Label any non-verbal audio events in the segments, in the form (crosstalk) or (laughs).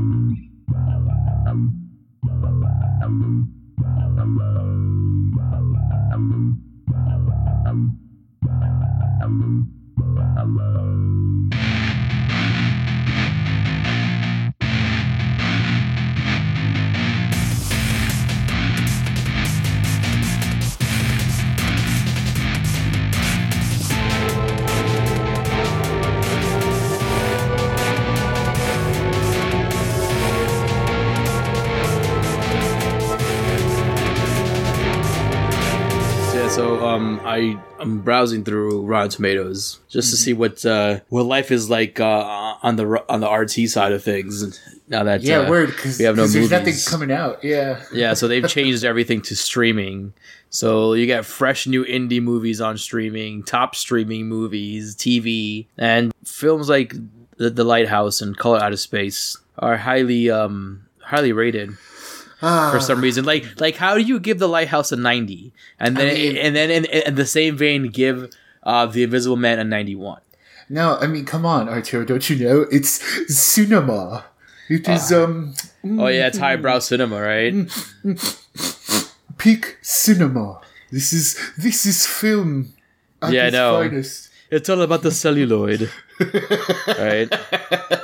Yeah, I'm browsing through Rotten Tomatoes just to see what uh, what life is like uh, on the on the RT side of things. Now that Yeah, uh, word because we have no there's movies. nothing coming out. Yeah, Yeah, so they've (laughs) changed everything to streaming. So you get fresh new indie movies on streaming, top streaming movies, TV, and films like The, the Lighthouse and Color Out of Space are highly um highly rated for some reason. Like like how do you give The Lighthouse a 90 and then I mean- and then in, in the same vein give uh The Invisible Man a 91? No, I mean, come on, Arturo, don't you know it's cinema? It is um Oh yeah, it's highbrow cinema, right? peak cinema. This is this is film. At Yeah, know. Finest. It's all about the celluloid. Right? (laughs)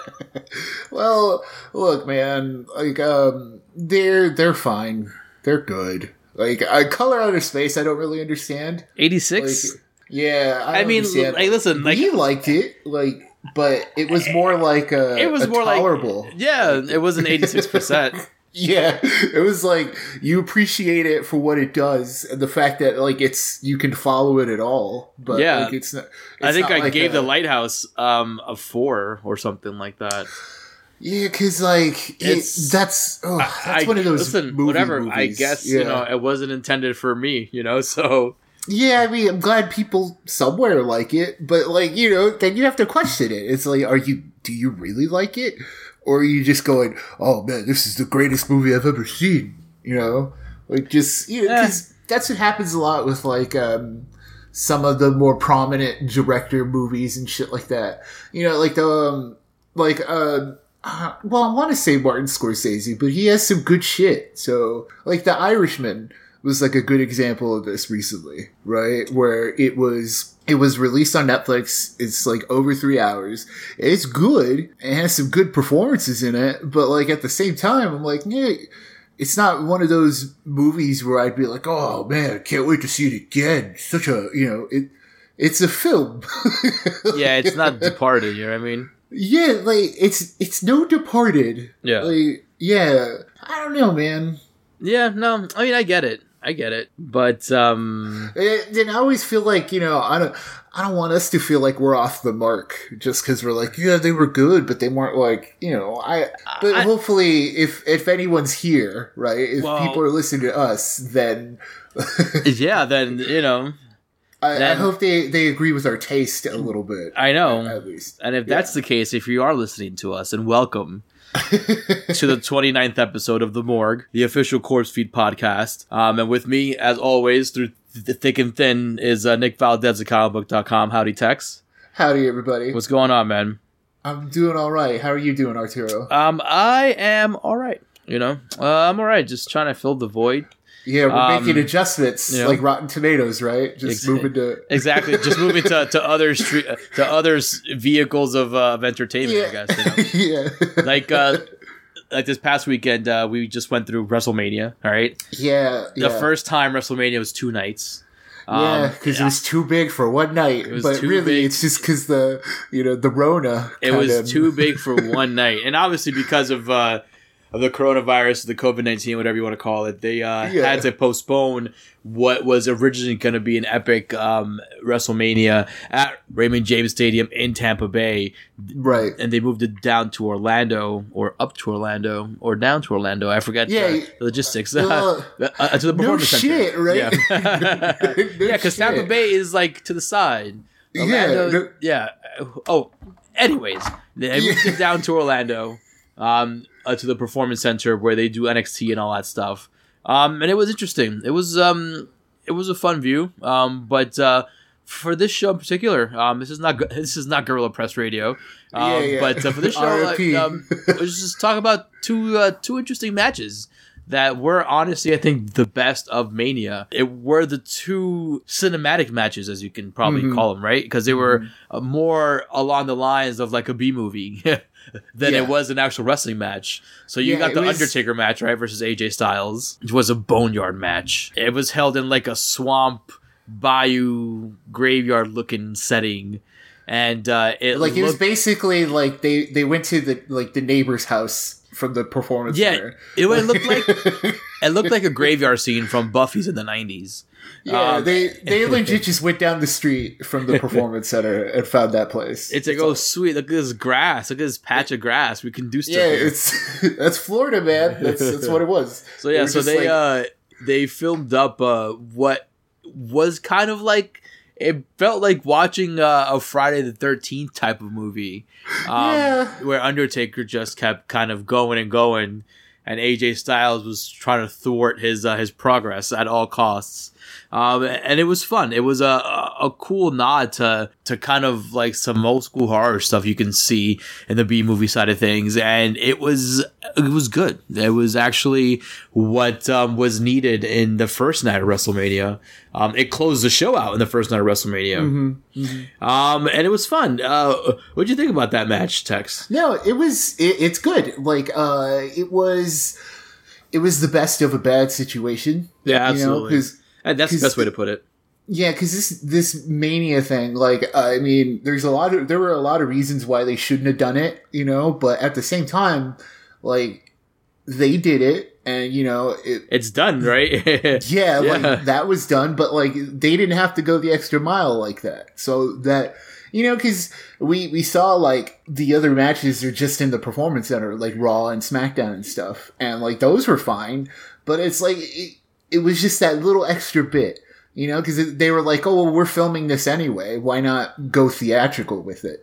Well, look, man, like um, they're they're fine. They're good. Like I color out of space, I don't really understand. 86? Like, yeah, I, I don't mean, understand. like, listen, like- we liked it, like, but it was more like a It was a more like- tolerable. Yeah, it was an 86%. Yeah, it was like you appreciate it for what it does, and the fact that like it's you can follow it at all. But Yeah. like, it's not. I think I like gave a- the lighthouse um a four or something like that. Yeah, because like it, It's- that's oh, that's I, one of those listen, movie whatever. I guess yeah. you know it wasn't intended for me. You know, (laughs) so Yeah, I mean, I'm glad people somewhere like it, but like you know, then you have to question it. It's like, are you? Do you really like it, or are you just going, "Oh man, this is the greatest movie I've ever seen"? You know, like just you know, Eh. that's what happens a lot with like um some of the more prominent director movies and shit like that. You know, like the um, like uh. uh, Well, I want to say Martin Scorsese, but he has some good shit. So, like The Irishman, was like a good example of this recently, right? Where it was it was released on Netflix. It's like over three hours. It's good. It has some good performances in it, but like at the same time, I'm like, yeah, it's not one of those movies where I'd be like, oh man, I can't wait to see it again. Such a you know it. It's a film. (laughs) yeah, it's not Departed. You know what I mean? yeah, like it's it's no Departed. Yeah, Like yeah, I don't know, man. yeah. No, I mean I get it. I get it. But um, Eh, Then I always feel like you know I don't I don't want us to feel like we're off the mark just because we're like yeah they were good but they weren't like you know I but I- hopefully if if anyone's here right if Well- people are listening to us then (laughs) yeah, then you know I, I hope they they agree with our taste a little bit I know. at least And if that's the case, if you are listening to us, and welcome to the 29th episode of The Morgue, the official Corpsefeed podcast. Um, and with me, as always, through th- thick and thin, is uh, Nick Valdez at comicbook.com. Howdy, Tex. howdy everybody What's going on, man? I'm doing all right how are you doing Arturo Um, I am all right. You know, uh, I'm all right. Just trying to fill the void. Yeah we're um, making adjustments you know. like Rotten Tomatoes right just Ex- moving to (laughs) Exactly. Just moving to, to other street to other vehicles of, uh, of entertainment. I guess. You know? (laughs) yeah Like uh, like this past weekend, uh, we just went through WrestleMania. All right. yeah The yeah. first time WrestleMania was two nights. Yeah, Um, because it was too big for one night. But really, big. it's just because the you know the Rona. it was of- too big for one night, and obviously because of uh, of the coronavirus, the COVID nineteen, whatever you want to call it, they uh, Yeah. had to postpone what was originally going to be an epic um, WrestleMania at Raymond James Stadium in Tampa Bay, right. and they moved it down to Orlando, or up to Orlando, or down to Orlando. I forget Yeah, the, the logistics. (laughs) uh, Uh, to the no performance center. shit, right? Yeah, (laughs) No (laughs) yeah, because Tampa. Bay is like to the side. Yeah, no- yeah. Oh, anyways, they moved it down to Orlando, um, uh, to the performance center where they do NXT and all that stuff. Um, and it was interesting. It was um, it was a fun view. Um, but uh, for this show in particular, um, this is not (laughs) this is not Gorilla Press Radio, um, Yeah, yeah. but uh, for this show, (laughs) like, um, let's just talk about two uh, two interesting matches that were honestly, I think, the best of Mania. It were the two cinematic matches, as you can probably Mhm. call them, right? Because they were uh, more along the lines of like a B movie. (laughs) Than Yeah. it was an actual wrestling match. So you Yeah, got the was- Undertaker match, right, versus AJ Styles, which was a boneyard match. It was held in like a swamp, bayou, graveyard looking setting. And uh, it like it was basically like they they went to the like the neighbor's house from the performance Yeah, it would look like (laughs) it looked like a graveyard scene from Buffy's in the nineties. Yeah, Um, they they legit (laughs) just went down the street from the performance center and found that place. It's like, oh sweet, look at this grass, look at this patch of grass. We can do stuff. yeah, here. it's (laughs) that's Florida, man. That's that's what it was. (laughs) So yeah, were so they like- uh they filmed up uh what was kind of like it felt like watching uh, a Friday the Thirteenth type of movie, um, Yeah. where Undertaker just kept kind of going and going, and AJ Styles was trying to thwart his uh, his progress at all costs. Um, and it was fun. It was a, a cool nod to to kind of like some old school horror stuff you can see in the B movie side of things, and it was it was good. It was actually what um, was needed in the first night of WrestleMania. Um, it closed the show out in the first night of WrestleMania, Mm-hmm. um, and it was fun. Uh, what'd you think about that match, Tex? No, it was it, it's good. Like uh it was it was the best of a bad situation. Yeah, You know, absolutely. because And Uh, that's the best way to put it. Yeah, because this this mania thing, like, I mean, there's a lot of there were a lot of reasons why they shouldn't have done it, you know. But at the same time, like, they did it, and you know, it, It's done, right? yeah, (laughs) Yeah. like that was done. But like, they didn't have to go the extra mile like that. So that you know, because we we saw like the other matches are just in the performance center, like Raw and SmackDown and stuff, and like those were fine. But it's like it, it was just that little extra bit. You know, because they were like, "Oh, well, we're filming this anyway. Why not go theatrical with it?"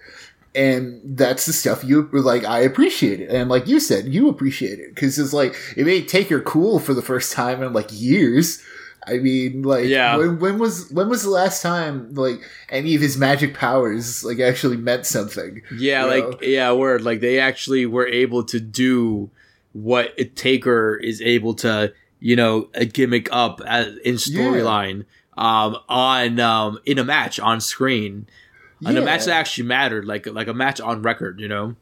And that's the stuff you were like. I appreciate it, and like you said, you appreciate it because it's like it made Taker cool for the first time in like years. I mean, like, Yeah. when, when was when was the last time like any of his magic powers like actually meant something? Yeah, like know? yeah, word. Like they actually were able to do what a Taker is able to, you know, a gimmick up as, in storyline um on um in a match on screen. And a match that actually mattered, like like a match on record, you know.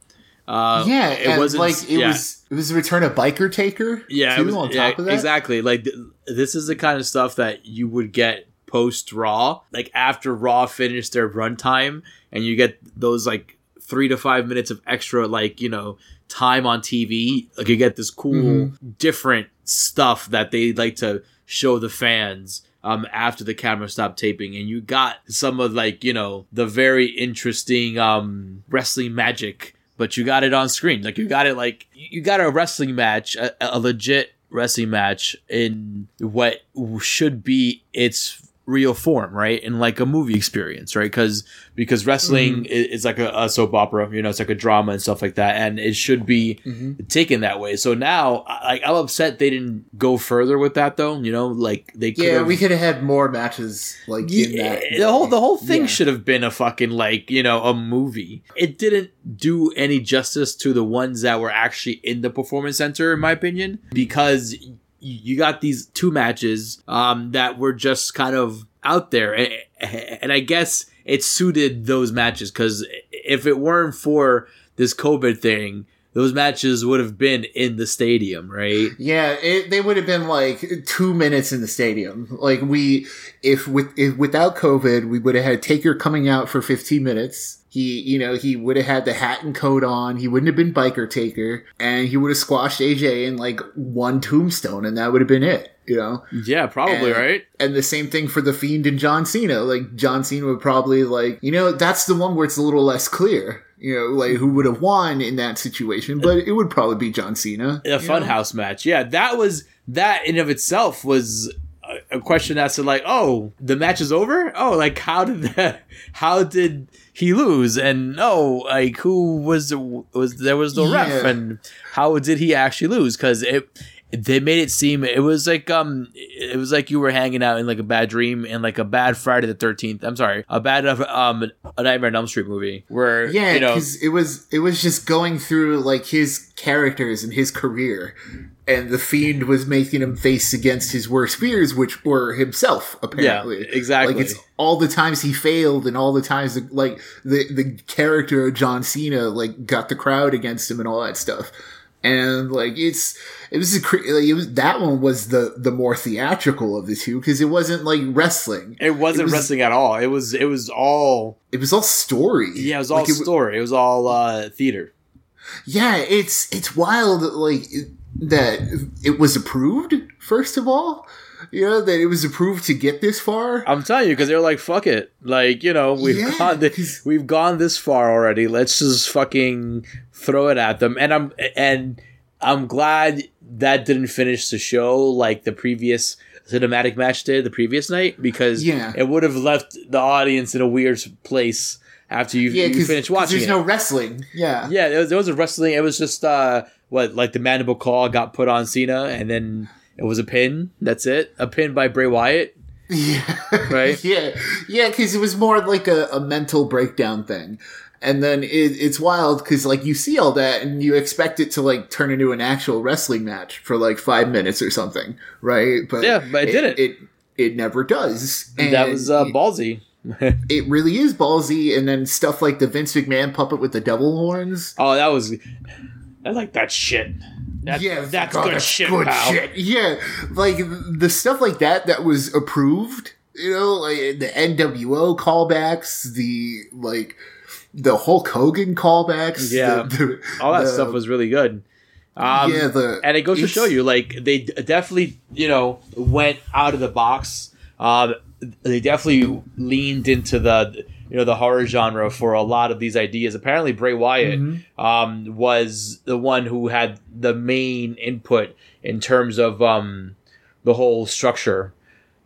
Uh, yeah, it wasn't like it yeah. was it was the return of biker taker. yeah, too, was, on top yeah, of that. exactly. Like th- this is the kind of stuff that you would get post Raw, like after Raw finished their runtime, and you get those like three to five minutes of extra, like you know, time on TV. Like you get this cool, Mm-hmm. different stuff that they like to show the fans. Um, after the camera stopped taping, and you got some of like you know the very interesting um wrestling magic but you got it on screen. Like you got it like you got a wrestling match, a, a legit wrestling match in what should be its real form, right? And like a movie experience, right? Because because wrestling i is, like a, a soap opera, you know, it's like a drama and stuff like that, and it should be Mhm. taken that way. So now, like, I'm upset they didn't go further with that, though. You know, like they could Yeah, we could have had more matches like in yeah, that. the whole the whole thing Yeah. should have been a fucking like you know a movie. It didn't do any justice to the ones that were actually in the performance center, in my opinion, because you got these two matches um, that were just kind of out there, and, I guess it suited those matches because if it weren't for this COVID thing. Those matches would have been in the stadium, right? Yeah, it, they would have been like two minutes in the stadium. Like we, if with if without COVID, we would have had Taker coming out for fifteen minutes. He, you know, he would have had the hat and coat on. He wouldn't have been biker Taker, and he would have squashed AJ in like one tombstone, and that would have been it. You know, Yeah, probably, And- right? and the same thing for the Fiend and John Cena. Like John Cena would probably like, you know, that's the one where it's a little less clear. You know, like who would have won in that situation, but it would probably be John Cena. a funhouse match. Yeah, that was that in of itself was a, a question as to like, oh, the match is over. Oh, like how did that? (laughs) How did he lose? And oh, like who was was there was no ref, and how did he actually lose? Because it they made it seem it was like um it was like you were hanging out in like a bad dream and like a bad Friday the Thirteenth. I'm sorry, a bad of um a Nightmare on Elm Street movie where Yeah, you know because it was it was just going through like his characters and his career, and the fiend was making him face against his worst fears, which were himself. Apparently, exactly. Like it's all the times he failed, and all the times that, like the the character of John Cena like got the crowd against him and all that stuff. And like it's it was a like, it was that one was the the more theatrical of the two because it wasn't like wrestling. it wasn't it was- wrestling at all. It was it was all It was all story. yeah, it was all Like, it, story. It was all uh theater. Yeah, it's it's wild like it- that it was approved first of all. You know that it was approved to get this far. I'm telling you because they're like fuck it, like you know we've Yeah, gone this, we've gone this far already. Let's just fucking throw it at them. And I'm and I'm glad that didn't finish the show like the previous cinematic match did the previous night because Yeah. it would have left the audience in a weird place after you, Yeah, you because finish watching there's it. no wrestling. Yeah, yeah, there was, there was a wrestling. It was just uh, what like the mandible claw got put on Cena, and then it was a pin. That's it, a pin by Bray Wyatt. yeah, (laughs) Right? yeah, yeah. Because it was more like a, a mental breakdown thing, and then it, it's wild because like you see all that and you expect it to like turn into an actual wrestling match for like five minutes or something, right? But Yeah, but it didn't. It it never does. And that was uh, ballsy. (laughs) it really is ballsy. And then stuff like the Vince McMahon puppet with the devil horns. Oh, that was. I like that shit. That, yeah, that's God, good shit, good shit. Yeah, like the stuff like that that was approved. You know, like the NWO callbacks, the like the Hulk Hogan callbacks. Yeah. the, the, All that the- stuff was really good. Um, yeah, the and it goes to show you, like they definitely, you know, went out of the box. Um, they definitely leaned into the, you know, the horror genre for a lot of these ideas. Apparently, Bray Wyatt Mhm. um, was the one who had the main input in terms of um, the whole structure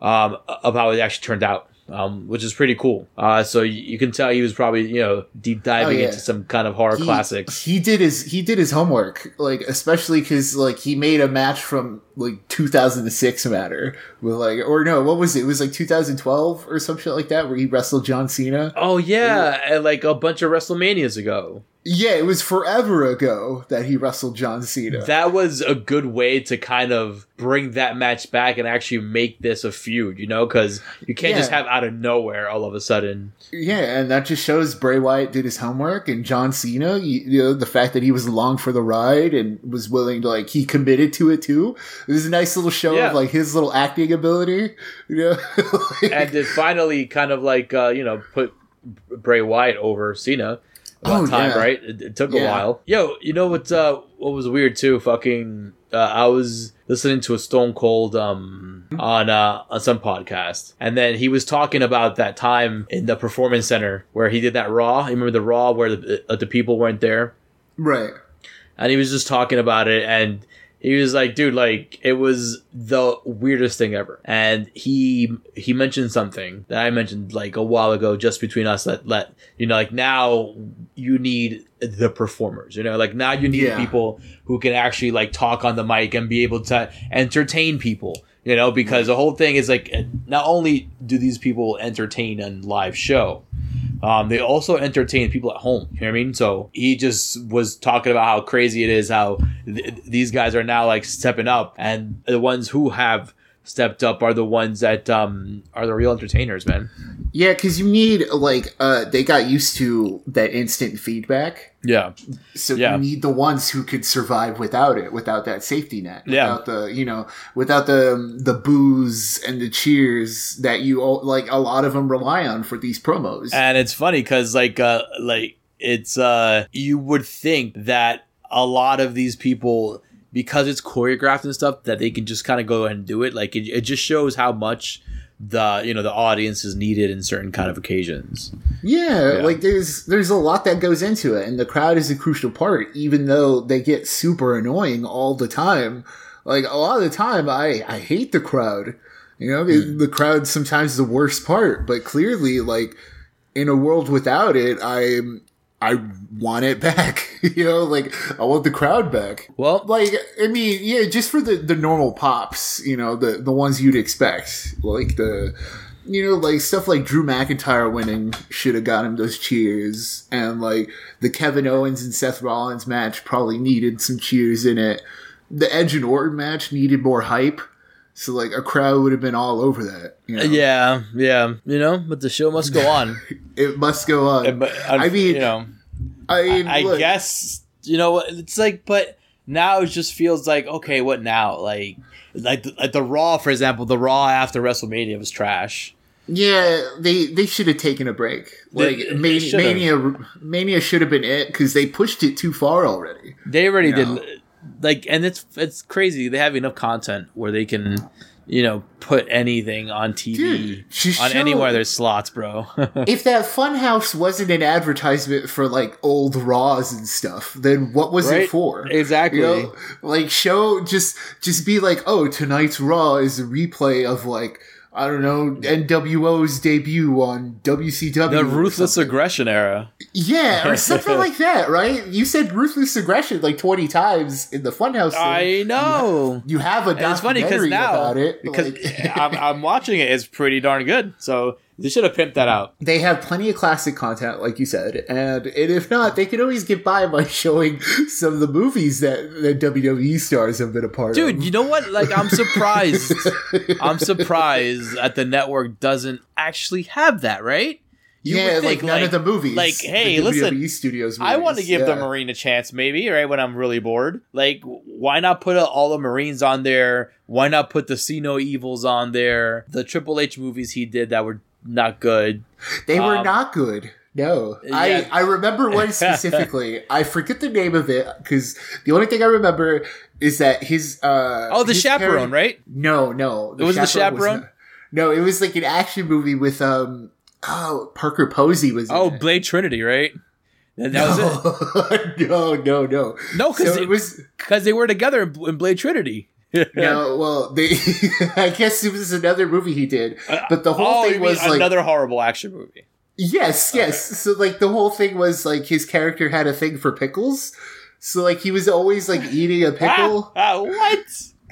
um, of how it actually turned out. Um, which is pretty cool. Uh, so you, you can tell he was probably you know deep diving Oh, yeah. into some kind of horror he- classics. He did his he did his homework, like especially because like he made a match from like 2006 matter with like or no, what was it? It was like 2012 or some shit like that where he wrestled John Cena. Oh yeah, and like a bunch of WrestleManias ago. Yeah, it was forever ago that he wrestled John Cena. That was a good way to kind of bring that match back and actually make this a feud, you know, because you can't just have out of nowhere all of a sudden. Yeah, and that just shows Bray Wyatt did his homework, and John Cena, you, you know, the fact that he was along for the ride and was willing to like he committed to it too. It was a nice little show Yeah. of like his little acting ability, you know. Like- (laughs) And it finally kind of like uh, you know put Bray Wyatt over Cena. Oh, time, yeah. right? It, it took a while. Yo, you know what? Uh, what was weird too? Fucking, uh, I was listening to a Stone Cold um on uh on some podcast, and then he was talking about that time in the performance center where he did that Raw. You remember the Raw where the uh, the people weren't there, right. and he was just talking about it, and he was like, "Dude, like it was the weirdest thing ever." And he he mentioned something that I mentioned like a while ago, just between us. That let you know, like now you need the performers. You know, like now you need Yeah. people who can actually like talk on the mic and be able to entertain people. You know, because the whole thing is like, not only do these people entertain on live show, um, they also entertain people at home. You know what I mean? So he just was talking about how crazy it is, how th- these guys are now like stepping up, and the ones who have stepped up are the ones that um, are the real entertainers, man. Yeah, because you need like uh they got used to that instant feedback. Yeah, So Yeah. you need the ones who could survive without it, without that safety net, Yeah. without the you know, without the the boos and the cheers that you all, like a lot of them rely on for these promos. and it's funny because like uh, like it's uh, you would think that a lot of these people. Because it's choreographed and stuff, that they can just kind of go ahead and do it. Like it, it just shows how much the you know the audience is needed in certain kind of occasions. yeah, Yeah. like there's there's a lot that goes into it, and the crowd is a crucial part. Even though they get super annoying all the time, like a lot of the time, I I hate the crowd. You know, the, Hmm. the crowd sometimes the worst part, but clearly, like in a world without it, I'm I want it back. (laughs) you know, like I want the crowd back. Well, Like I mean, yeah, just for the the normal pops, you know, the the ones you'd expect, like the. You know, like stuff like Drew McIntyre winning should have got him those cheers, and like the Kevin Owens and Seth Rollins match probably needed some cheers in it. The Edge and Orton match needed more hype, so like a crowd would have been all over that. You know? yeah, yeah, you know, but the show must go (laughs) on. it must go on. but I mean, you know, I mean, I look, guess you know what it's like, but now it just feels like okay, what now? Like, like the, like the Raw, for example, the Raw after WrestleMania was trash. Yeah, they they should have taken a break. Like They- Mania. Mania, Mania should have been it because they pushed it too far already. They already No. did like, and it's it's crazy. They have enough content where they can, you know, put anything on TV Dude, on any one of their slots, bro. (laughs) If that Funhouse wasn't an advertisement for like old Raws and stuff, then what was Right? it for? exactly. You know, like show just just be like, oh, tonight's Raw is a replay of like I don't know NWO's debut on WCW. the ruthless aggression era. Yeah, or (laughs) something like that, right? You said ruthless aggression like twenty times in the Funhouse. thing. I know. You have a And it's funny documentary now about it. because like- I'm, I'm watching it. It's pretty darn good. So they should have pimped that out. they have plenty of classic content, like you said, and, and if not, they could always get by by (laughs) showing some of the movies that the WWE stars have been a part Dude, of. Dude, you know what? Like, I'm surprised. (laughs) I'm surprised that the network doesn't actually have that, right? You yeah, would think, like none of the movies. like, hey, the listen, WWE Studios. I want to give yeah. the Marine a chance, maybe, right? When I'm really bored. Like, why not put uh, all the Marines on there? Why not put the See No Evils on there? The Triple H movies he did that were not good. They were Um, not good. No, yeah. I I remember one (laughs) specifically. I forget the name of it because the only thing I remember is that his uh Oh, the Chaperone, parent- right? No, no, It wasn't the Chaperone? not- no, it was like an action movie with um oh Parker Posey was. Oh, it. Blade Trinity, right? That, that was it. (laughs) no, no, no. No, because So it was because they were together in Blade Trinity. (laughs) no. Well, they. (laughs) I guess it was another movie he did, but the whole oh, thing was like another horrible action movie. Yes, yes. So like the whole thing was like his character had a thing for pickles. So like he was always like eating a pickle. Ah, ah, what?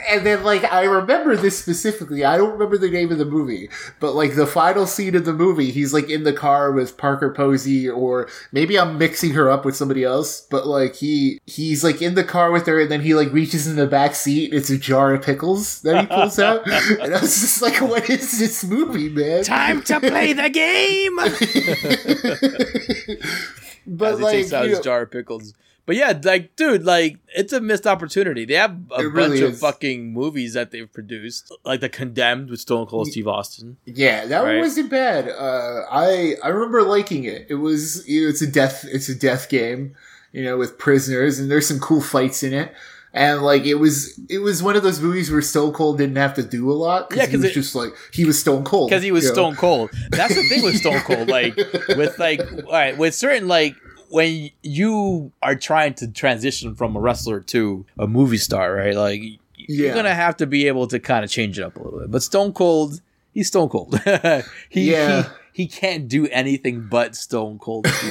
And then like I remember this specifically. I don't remember the name of the movie, but like the final scene of the movie, he's like in the car with Parker Posey or maybe I'm mixing her up with somebody else, but like he he's like in the car with her and then he like reaches in the back seat, it's a jar of pickles that he pulls out. (laughs) and I was just like, what is this movie, man? Time to play the game. (laughs) (laughs) but As he like takes out you his jar of pickles. But yeah, like, dude, like, it's a missed opportunity. They have a It bunch really of fucking movies that they've produced, like The Condemned with Stone Cold Steve Austin. Yeah, that one wasn't bad. Uh, I I remember liking it. It was you know, it's a death it's a death game, you know, with prisoners, and there's some cool fights in it. And like it was it was one of those movies where Stone Cold didn't have to do a lot Yeah, he 'cause was it- just like he was Stone Cold because he was you know? stone cold. That's the thing with Stone Cold. Like with like, (laughs) all right, with certain like when you are trying to transition from a wrestler to a movie star, right? Like you're gonna have to be able to kind of change it up a little bit. But Stone Cold, he's Stone Cold. (laughs) he, Yeah. he he can't do anything but Stone Cold. (laughs)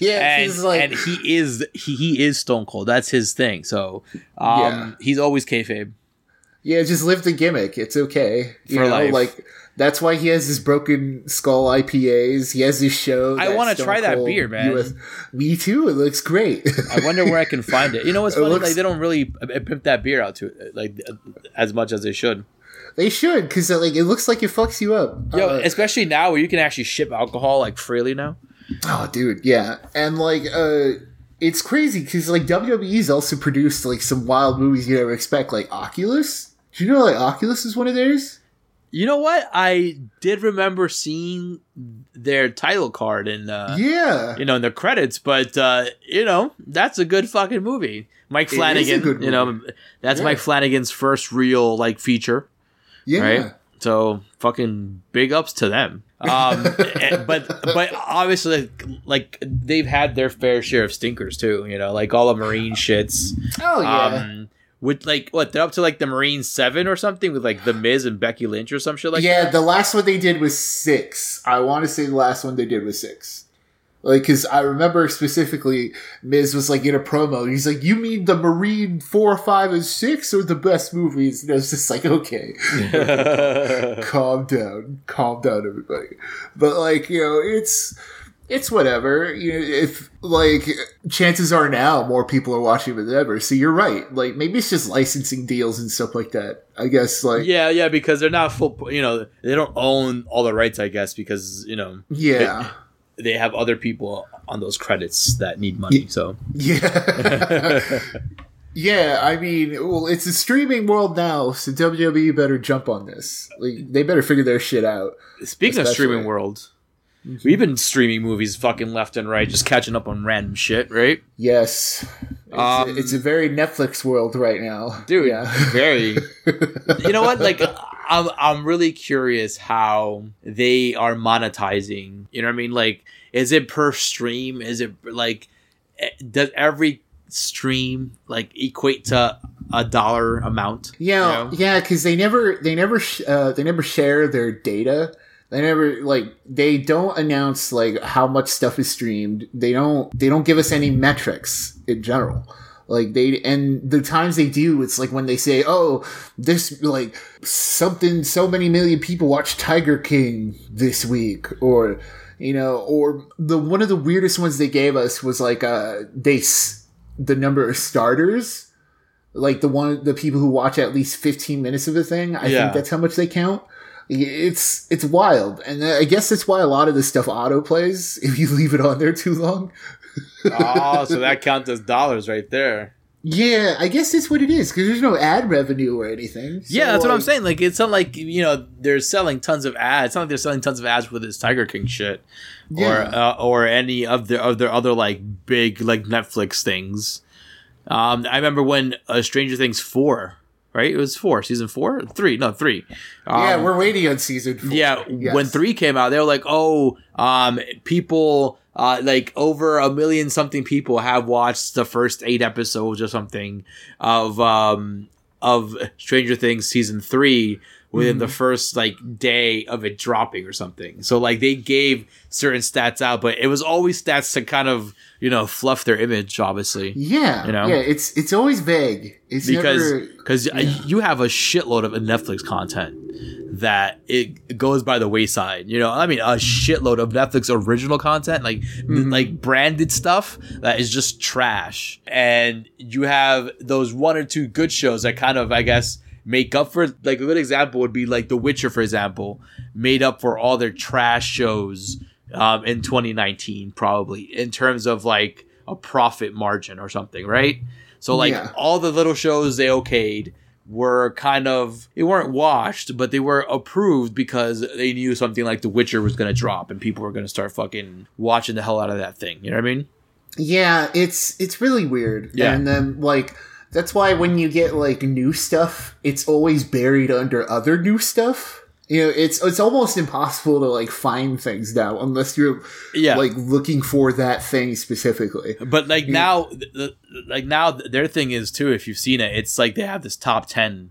Yeah, and, he's like and he is he, he is Stone Cold. That's his thing. So um, Yeah. he's always kayfabe. yeah, just live the gimmick. It's okay. You For know, life. like that's why he has his broken skull IPAs. He has his show. I wanna try that beer, man. me too. It looks great. I wonder where I can find it. You know what's (laughs) funny? looks- like they don't really uh, pimp that beer out to like uh, as much as they should. They should, because like it looks like it fucks you up. Yo, Uh, especially now where you can actually ship alcohol like freely now. oh, dude, yeah, and like, uh, it's crazy because like WWE's also produced like some wild movies you never expect, like Oculus. Do you know like Oculus is one of theirs? You know what? I did remember seeing their title card in uh, yeah, you know in the credits, but uh, you know that's a good fucking movie. Mike It is a Flanagan, you know that's Yeah. Mike Flanagan's first real like feature. yeah. right? So fucking big ups to them. Um, and- (laughs) but but obviously like, like they've had their fair share of stinkers too. You know, like all the Marine shits. Oh yeah, Um, with like what they're up to like the Marine Seven or something with like the Miz and Becky Lynch or some shit like yeah. that. The last one they did was six. I want to say the last one they did was six. Like, cause I remember specifically, Miz was like in a promo. He's like, "You mean the Marine four, five, and six are the best movies?" And I was just like, "Okay, (laughs) calm down, calm down, everybody." But like, you know, it's it's whatever. You know, if like chances are now more people are watching than ever. So you're right. Like maybe it's just licensing deals and stuff like that. I guess like yeah, yeah, because they're not full. You know, they don't own all the rights. I guess because you know, yeah. They, they have other people on those credits that need money. So yeah. (laughs) Yeah, I mean, well, it's a streaming world now, so WWE better jump on this. Like, they better figure their shit out. Speaking of streaming world. We've been streaming movies fucking left and right, just catching up on random shit, right? Yes, it's, um, a, it's a very Netflix world right now, dude. Yeah, very. (laughs) you know what? Like, I'm I'm really curious how they are monetizing. You know what I mean? Like, is it per stream? Is it like eh, does every stream like equate to a dollar amount yeah you know? yeah because they never they never sh- uh, they never share their data they never like they don't announce like how much stuff is streamed. They don't they don't give us any metrics in general. Like they and the times they do it's like when they say oh this like something so many million people watch tiger king this week or you know or the one of the weirdest ones they gave us was like uh they the number of starters like the one the people who watch at least 15 minutes of a thing i yeah. think that's how much they count it's it's wild. And i guess that's why a lot of this stuff auto plays (laughs) if you leave it on there too long. Oh so that (laughs) counts as dollars right there. Yeah i guess that's what it is because there's no ad revenue or anything. So yeah that's like, what i'm saying. Like it's not like you know they're selling tons of ads. It's not like they're selling tons of ads with this tiger king shit yeah. or uh, or any of the of their other like big like Netflix things. Um, I remember when uh, Stranger Things four, right? It was four, season four, three, no three. Um, yeah, we're waiting on season four. Yeah, yes. when three came out, they were like, oh, um, people. Uh, like over a million something people have watched the first eight episodes or something of um of Stranger Things season three within mm-hmm. the first like day of it dropping or something. So like they gave certain stats out, but it was always stats to kind of you know fluff their image, obviously. Yeah, you know, yeah. It's it's always vague. It's because because yeah. you have a shitload of Netflix content that it goes by the wayside. You know, I mean, a shitload of Netflix original content, like mm-hmm. like branded stuff that is just trash, and you have those one or two good shows that kind of, I guess make up for like a good example would be like The Witcher, for example, made up for all their trash shows um, in 2019, probably in terms of like a profit margin or something, right? So like yeah. all the little shows they okayed were kind of they weren't washed, but they were approved because they knew something like The Witcher was going to drop and people were going to start fucking watching the hell out of that thing. You know what I mean? Yeah, it's it's really weird. Yeah, and then like that's why when you get like new stuff, it's always buried under other new stuff. You know, it's it's almost impossible to like find things now unless you're yeah. like looking for that thing specifically. But like you now, like now, their thing is too. If you've seen it, it's like they have this top ten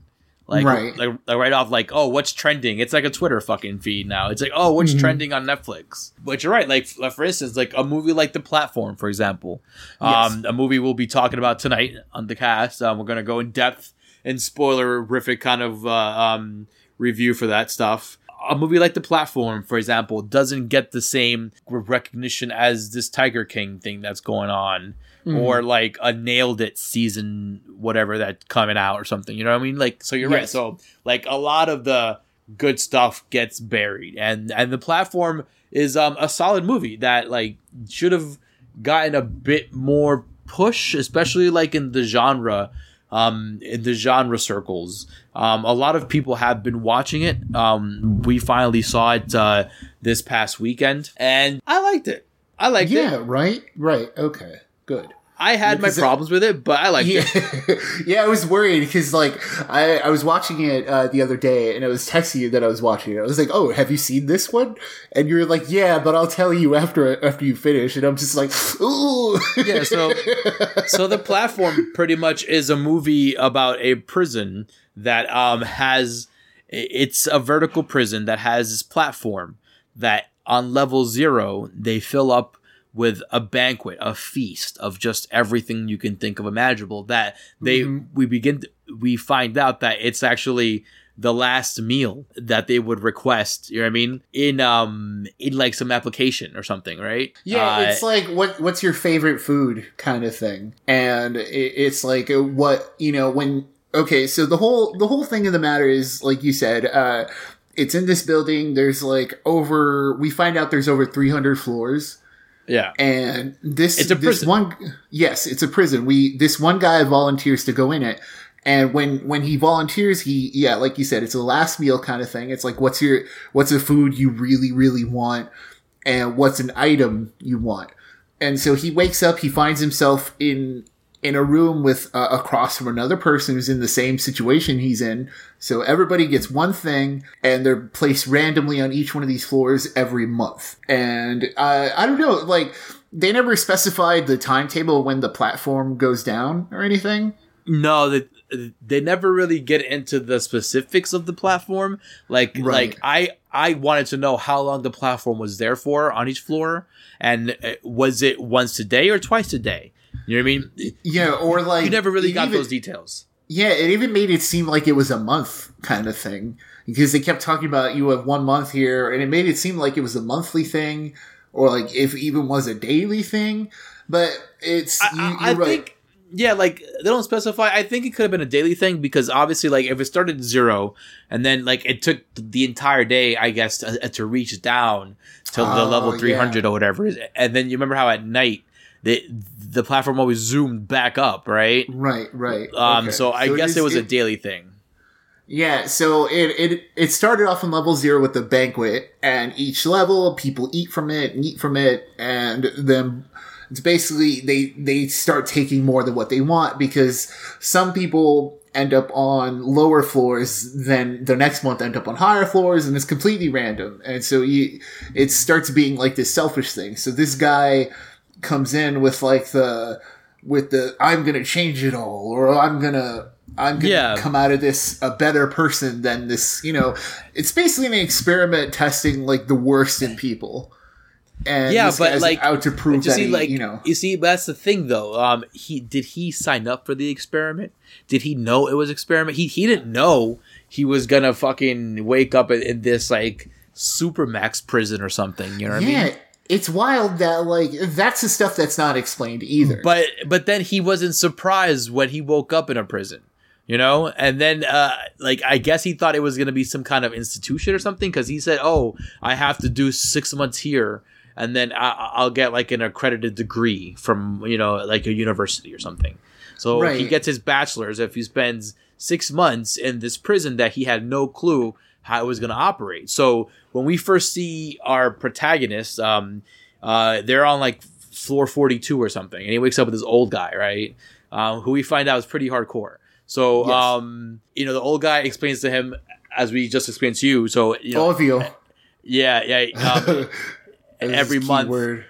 like, right. like, like right off, like, oh, what's trending? It's like a Twitter fucking feed now. It's like, oh, what's mm-hmm. trending on Netflix? But you're right. Like, for instance, like a movie like The Platform, for example, yes. um, a movie we'll be talking about tonight on the cast. Um, we're gonna go in depth and spoilerific kind of uh, um, review for that stuff a movie like The Platform, for example, doesn't get the same recognition as this Tiger King thing that's going on mm. or like a nailed it season whatever that coming out or something you know what i mean like so you're yes. right so like a lot of the good stuff gets buried and and the platform is um a solid movie that like should have gotten a bit more push especially like in the genre um, in the genre circles. Um, a lot of people have been watching it. Um, we finally saw it uh, this past weekend, and I liked it. I liked yeah, it. Yeah, right, right, okay good. I had because my problems it, with it, but I liked (laughs) yeah, it. yeah, I was worried because like I, I was watching it uh, the other day and I was texting you that I was watching it. I was like, "Oh, have you seen this one?" And you're like, "Yeah, but I'll tell you after after you finish." And I'm just like, (laughs) "Ooh." yeah, so (laughs) so the platform pretty much is a movie about a prison that um has it's a vertical prison that has this platform that on level 0 they fill up with a banquet, a feast of just everything you can think of imaginable. That they Mhm. we begin to, we find out that it's actually the last meal that they would request. You know what I mean? In um in like some application or something, right? Yeah, Uh, it's like what what's your favorite food kind of thing, and it, it's like uh, what you know when. Okay, so the whole the whole thing of the matter is like you said, uh, it's in this building. There's like over. We find out there's over 300 floors, yeah. and this It's a this prison. one. Yes, it's a prison. We this one guy volunteers to go in it. And when when he volunteers, he yeah, like you said, it's a last meal kind of thing. It's like what's your what's a food you really really want, and what's an item you want. And so he wakes up, he finds himself in in a room with uh, across from another person who's in the same situation he's in. So everybody gets one thing, and they're placed randomly on each one of these floors every month. And uh, I don't know, like they never specified the timetable when the platform goes down or anything. No, they they never really get into the specifics of the platform. Like Right. like I I wanted to know how long the platform was there for on each floor, and uh, was it once a day or twice a day? You know what I mean? Yeah, or like You never really got even- those details. Yeah, it even made it seem like it was a month kind of thing because they kept talking about you have one month here, and it made it seem like it was a monthly thing, or like if even was a daily thing. But it's I, you, I, right. think yeah, like they don't specify. I think it could have been a daily thing because obviously, like if it started at zero and then like it took the entire day, I guess, to, to reach down to the Oh, level yeah. three hundred or whatever, and then you remember how at night the the platform always zoomed back up, right? right, right. Um, Okay. so I guess is- it was a daily thing. Yeah, so it, it it started off on level zero with the banquet, and each level people eat from it, and eat from it, and then it's basically they they start taking more than what they want because some people end up on lower floors, then the next month end up on higher floors, and it's completely random, and so you it starts being like this selfish thing. So this guy comes in with like the with the I'm gonna change it all, or I'm gonna I'm gonna Yeah. come out of this a better person than this. You know, it's basically an experiment testing like the worst in people. And Yeah, but, like, out to prove you that see, he, like you know. you see, that's the thing though. Um, he did he sign up for the experiment? Did he know it was experiment? He he didn't know he was gonna fucking wake up in, in this like supermax prison or something. You know what I mean? It's wild that like that's the stuff that's not explained either. But but then he wasn't surprised when he woke up in a prison. You know, and then uh like I guess he thought it was gonna be some kind of institution or something because he said, "Oh, I have to do six months here." And then I, I'll get like an accredited degree from you know like a university or something. So he gets his bachelor's if he spends six months in this prison that he had no clue how it was going to operate. So when we first see our protagonist, um, uh, they're on like floor 42 or something, and he wakes up with this old guy, right? Um, who we find out is pretty hardcore. So, Yes. um, you know, the old guy explains to him, as we just explained to you. So, you know, yeah, yeah. (laughs) Um, every month word.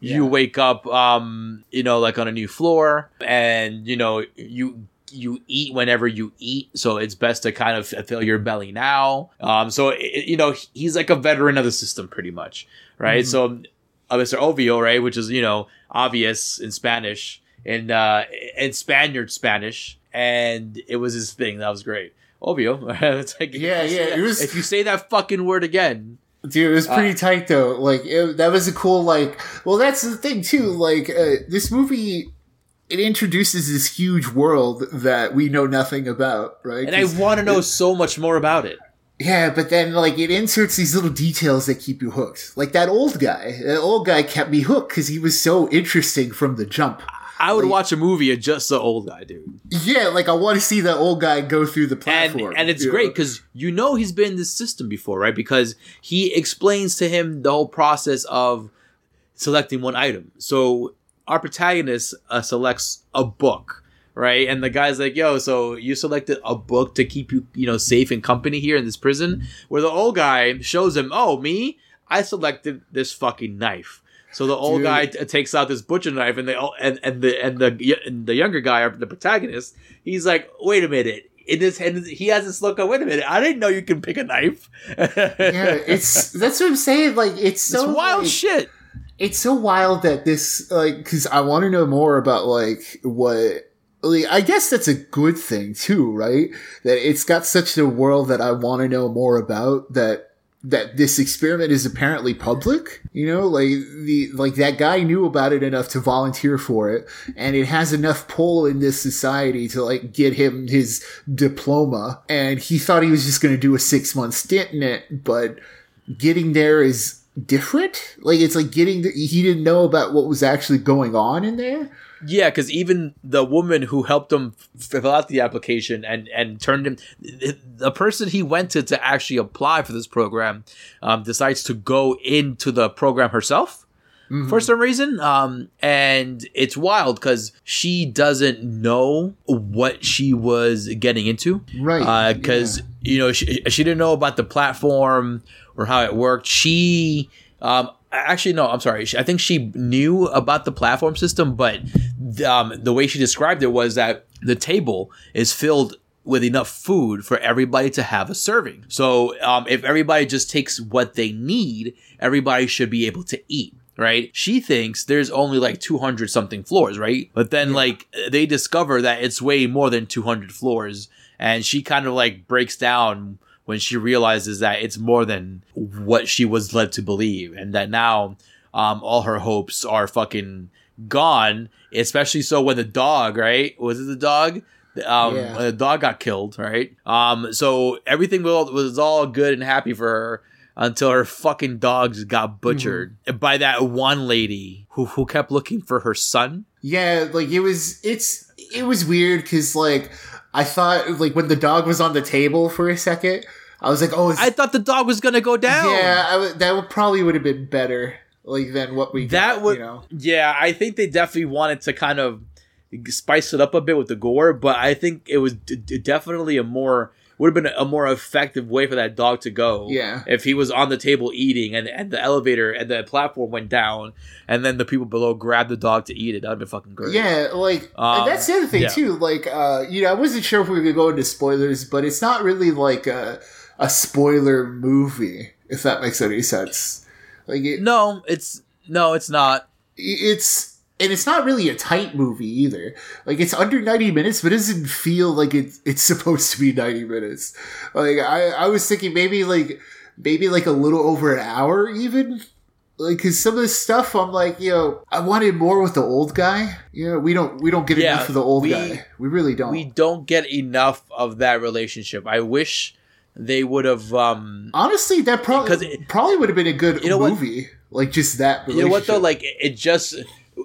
you Yeah. wake up um you know like on a new floor and you know you you eat whenever you eat so it's best to kind of fill your belly now um so it, you know he's like a veteran of the system pretty much right Mhm. so uh, mr obvio right which is you know obvious in spanish in uh in spaniard spanish and it was his thing that was great obvio (laughs) it's like Yeah, yeah, say it that- was- if you say that fucking word again Dude, it was pretty Uh, tight though. Like it, that was a cool like. Well, that's the thing too. Like uh, this movie, it introduces this huge world that we know nothing about, right? and I want to know so much more about it yeah, but then like it inserts these little details that keep you hooked. Like that old guy. That old guy kept me hooked because he was so interesting from the jump. I would Like- watch a movie of just the old guy, dude. Yeah, like I want to see that old guy go through the platform. and it's great because you know he's been in this system before, right? Because he explains to him the whole process of selecting one item. So our protagonist uh, selects a book, right? And the guy's like, "Yo, so you selected a book to keep you, you know, safe and company here in this prison." Where the old guy shows him, "Oh, me, I selected this fucking knife." So the old Dude. guy t- takes out this butcher knife, and they all and and the and the and the younger guy, the protagonist, he's like, "Wait a minute." In his head, he has this look. of, Wait a minute! I didn't know you can pick a knife. (laughs) yeah, it's that's what I'm saying. Like it's it's so wild like, shit. It's so wild that this like because I want to know more about like what. Like, I guess that's a good thing too, right? That it's got such a world that I want to know more about. That that this experiment is apparently public you know like the like that guy knew about it enough to volunteer for it and it has enough pull in this society to like get him his diploma and he thought he was just going to do a 6 month stint in it but getting there is different? Like it's like getting the, he didn't know about what was actually going on in there? Yeah, because even the woman who helped him fill out the application and and turned him, the person he went to to actually apply for this program, um, decides to go into the program herself. For some reason, um, and it's wild because she doesn't know what she was getting into, Right, Because you know she, she didn't know about the platform or how it worked. She um, actually no, I'm sorry. I think she knew about the platform system, but um, the way she described it was that the table is filled with enough food for everybody to have a serving. So um, if everybody just takes what they need, everybody should be able to eat. Right? She thinks there's only like 200 something floors, right? But then, like, they discover that it's way more than 200 floors. And she kind of like breaks down when she realizes that it's more than what she was led to believe. And that now, um, all her hopes are fucking gone, especially so when the dog, right? Was it the dog? Um, Yeah. the dog got killed, right? Um, so everything was, was all good and happy for her until her fucking dogs got butchered by that one lady who, who kept looking for her son. Yeah, like it was it's it was weird because like I thought like when the dog was on the table for a second, I was like, oh, it's, I thought the dog was gonna go down. yeah, I w- that would probably would have been better like than what we that got, would you know. yeah i think they definitely wanted to kind of spice it up a bit with the gore but i think it was d- definitely a more would have been a more effective way for that dog to go Yeah. if he was on the table eating and, and the elevator and the platform went down and then the people below grabbed the dog to eat it that would have been fucking great Yeah, like Um, that's the other thing yeah. too. Like, uh, you know, I wasn't sure if we could go into spoilers, but it's not really like a a spoiler movie, if that makes any sense. Like, it, no it's no it's not it's and it's not really a tight movie either. Like it's under ninety minutes, but it doesn't feel like it's it's supposed to be ninety minutes. Like I I was thinking maybe like maybe like a little over an hour even. Like, cause some of this stuff, I'm like, you know, I wanted more with the old guy. You know, we don't, we don't get Yeah, enough of the old we- guy. We really don't. we don't get enough of that relationship i wish they would have um Honestly, that probably it- probably would have been a good You know what? movie. Like just that. you know what though? like it it just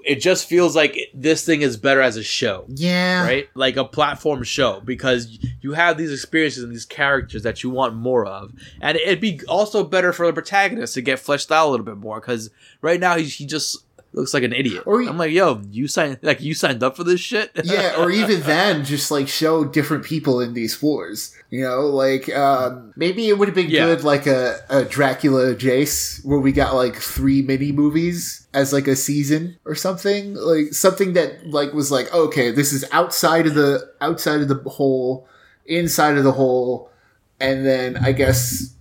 it just feels like this thing is better as a show. Yeah, right? Like a platform show. Because you have these experiences and these characters that you want more of. And it'd be also better for the protagonist to get fleshed out a little bit more. Because right now he, he just looks like an idiot Or i'm like yo you signed like you signed up for this shit (laughs) yeah, or even then, just like show different people in these floors. You know, like um, maybe it would have been Yeah. good, like a, a Dracula Jace, where we got like three mini movies as like a season or something, like something that like was like, okay, this is outside of the outside of the hole, inside of the hole, and then I guess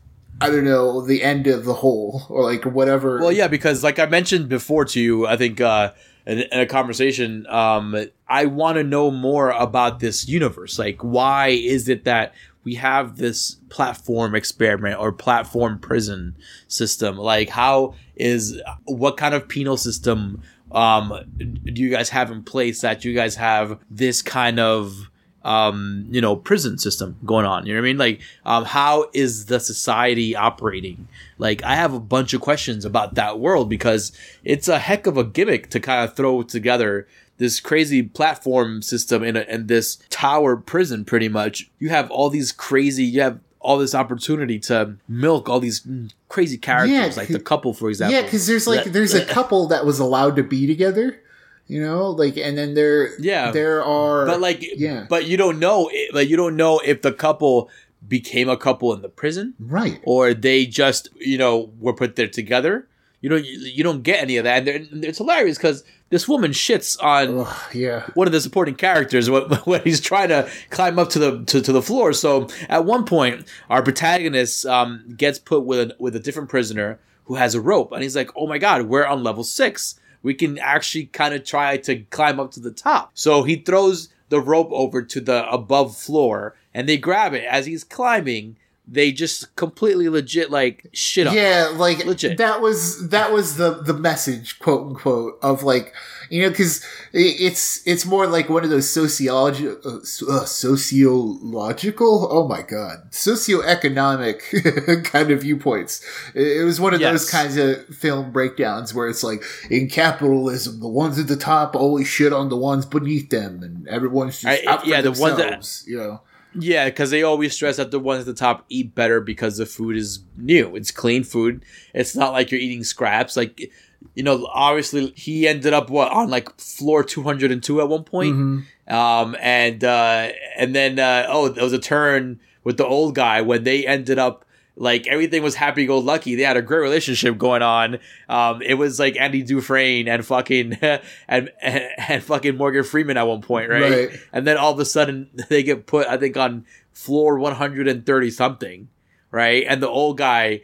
I don't know the end of the hole or like whatever. Well, yeah, because like I mentioned before to you, I think uh, in, in a conversation, um, I want to know more about this universe. Like, why is it that we have this platform experiment or platform prison system? Like, how is what kind of penal system um, do you guys have in place that you guys have this kind of um, you know, prison system going on. You know what I mean? Like, um, how is the society operating? Like, I have a bunch of questions about that world because it's a heck of a gimmick to kind of throw together this crazy platform system in, a, in this tower prison, pretty much. You have all these crazy, you have all this opportunity to milk all these crazy characters, Yeah, like the couple, for example. Yeah, because there's like there's a (laughs) couple that was allowed to be together, you know, like and then there Yeah. there are but like yeah. but you don't know like you don't know if the couple became a couple in the prison right or they just you know were put there together you don't you, don't get any of that and it's hilarious because this woman shits on Ugh, yeah one of the supporting characters when, (laughs) when he's trying to climb up to the to, to the floor. So at one point, our protagonist um, gets put with a, with a different prisoner who has a rope, and he's like, "Oh my god, we're on level six. We can actually kind of try to climb up to the top." So he throws the rope over to the above floor, and they grab it as he's climbing. They just completely legit like shit up. Yeah, like Legit. that was that was the the message, quote unquote, of like you know, because it's it's more like one of those sociology uh, uh, sociological. Oh my god, socioeconomic (laughs) kind of viewpoints. It, was one of Yes. those kinds of film breakdowns where it's like in capitalism, the ones at the top always shit on the ones beneath them, and everyone's just I- out for yeah, the ones that- you know. Yeah, because they always stress that the ones at the top eat better because the food is new. It's clean food. It's not like you're eating scraps. Like, you know, obviously he ended up what on like floor two hundred and two at one point. Mhm. Um, and uh, and then uh, oh, there was a turn with the old guy when they ended up like everything was happy go lucky. They had a great relationship going on. Um, it was like Andy Dufresne and fucking (laughs) and, and (laughs) and fucking Morgan Freeman at one point, right? Right. And then all of a sudden (laughs) they get put, I think, on floor one hundred and thirty something, right? And the old guy,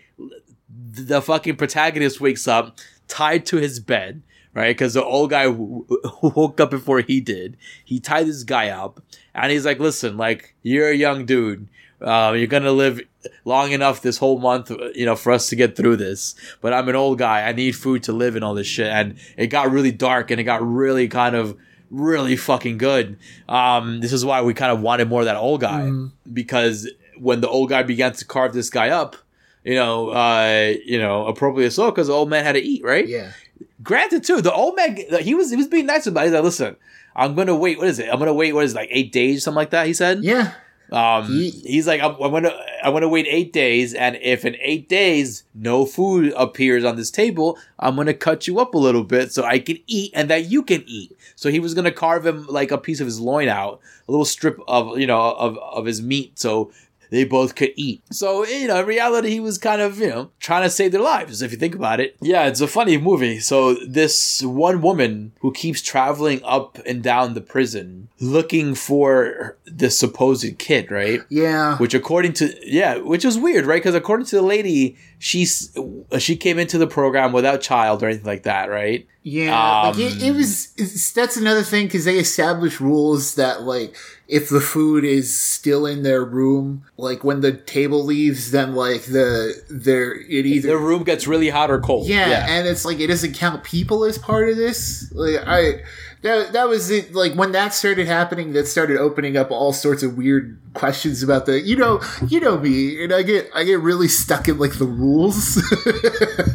the fucking protagonist wakes up tied to his bed, right? Because the old guy w- w- woke up before he did. He tied this guy up, and he's like, "Listen, like you're a young dude. Uh, you're gonna live long enough this whole month, you know, for us to get through this. But I'm an old guy. I need food to live and all this shit. And it got really dark, and it got really kind of." Really fucking good. Um, this is why we kind of wanted more of that old guy Mhm. because when the old guy began to carve this guy up, you know, uh, you know, appropriately so, because the old man had to eat, right? Yeah. Granted, too, the old man he was he was being nice about it. He's like, listen, I'm gonna wait. What is it? I'm gonna wait. What is it, like eight days, something like that? He said. Yeah. Um, He- he's like, I'm, I'm gonna I'm gonna wait eight days, and if in eight days no food appears on this table, I'm gonna cut you up a little bit so I can eat, and that you can eat. So he was gonna carve him like a piece of his loin out, a little strip of you know of of his meat, so they both could eat. So you know, in reality, he was kind of you know trying to save their lives. If you think about it, yeah, it's a funny movie. So this one woman who keeps traveling up and down the prison looking for this supposed kid, right? Yeah. Which according to yeah, which is weird, right? Because according to the lady, she's she came into the program without child or anything like that, right? Yeah, like Um, it, it was. It's, that's another thing because they establish rules that like if the food is still in their room, like when the table leaves, then like the their it either The room gets really hot or cold. yeah, and it's like it doesn't count people as part of this. Like I that that was it. Like when that started happening, that started opening up all sorts of weird questions about the you know you know me, and I get I get really stuck in like the rules.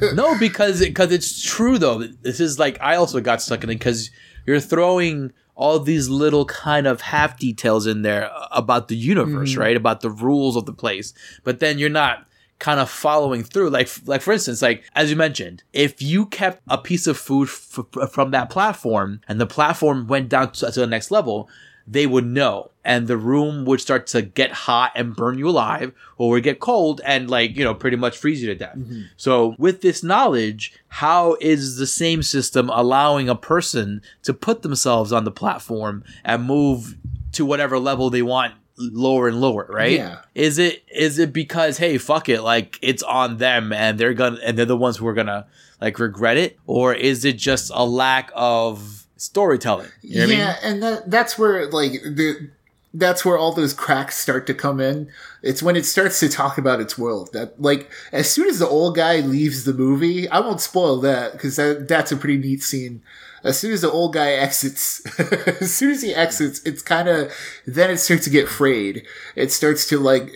(laughs) no, because because it's true though. This is like I also got stuck in it because you're throwing all these little kind of half details in there about the universe, mm-hmm. right? About the rules of the place, but then you're not kind of following through. Like like for instance, like as you mentioned, if you kept a piece of food f- from that platform and the platform went down to, to the next level. They would know, and the room would start to get hot and burn you alive, or would get cold and like you know pretty much freeze you to death. Mm-hmm. So, with this knowledge, how is the same system allowing a person to put themselves on the platform and move to whatever level they want lower and lower, right? Yeah. Is it is it because hey, fuck it, like it's on them and they're gonna and they're the ones who are gonna like regret it? Or is it just a lack of storytelling? You know what I yeah, mean? and that that's where like the that's where all those cracks start to come in. It's when it starts to talk about its world. That like as soon as the old guy leaves the movie, I won't spoil that because that, that's a pretty neat scene. As soon as the old guy exits, (laughs) as soon as he exits, it's kind of then it starts to get frayed. It starts to like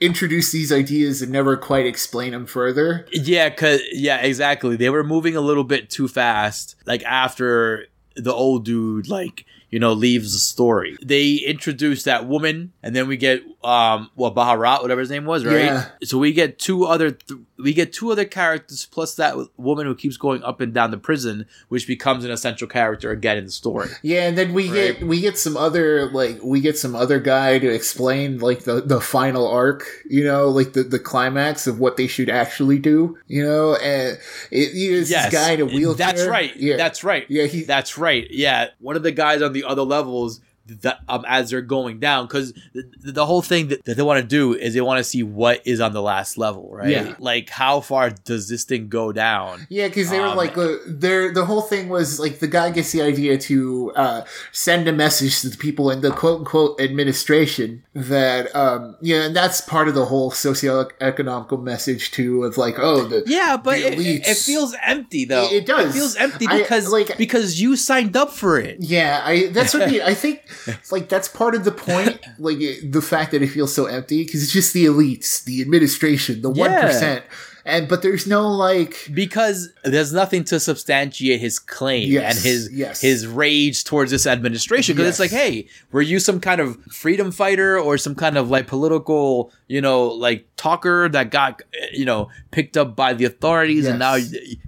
introduce these ideas and never quite explain them further. Yeah, cause yeah, exactly. They were moving a little bit too fast. Like after the old dude, like you know, leaves the story. They introduce that woman, and then we get um, what Baharat, whatever his name was, right? Yeah. So we get two other, th- we get two other characters plus that woman who keeps going up and down the prison, which becomes an essential character again in the story. (laughs) Yeah, and then we Right. get we get some other like we get some other guy to explain like the the final arc, you know, like the the climax of what they should actually do, you know, and it, it's Yes, this guy in a wheelchair. That's right. Yeah, That's right. Yeah, he- That's right. Yeah. One of the guys on the other levels the, um, as they're going down because the, the whole thing that, that they want to do is they want to see what is on the last level, right? Yeah. Like how far does this thing go down? Yeah, because they were Um, like, uh, their the whole thing was like the guy gets the idea to uh, send a message to the people in the quote unquote administration that, um, yeah, and that's part of the whole socio-economical message too of like, oh, the Yeah, but The it, it, feels empty though. It- it does. It feels empty I- because like- because you signed up for it. Yeah, I that's what I mean. (laughs) I think like that's part of the point, (laughs) like it- the fact that it feels so empty because it's just the elites, the administration, the one Yeah. and but there's no like because there's nothing to substantiate his claim Yes, and his yes. his rage towards this administration because it's like hey were you some kind of freedom fighter or some kind of like political you know like talker that got eh, you know picked up by the authorities and now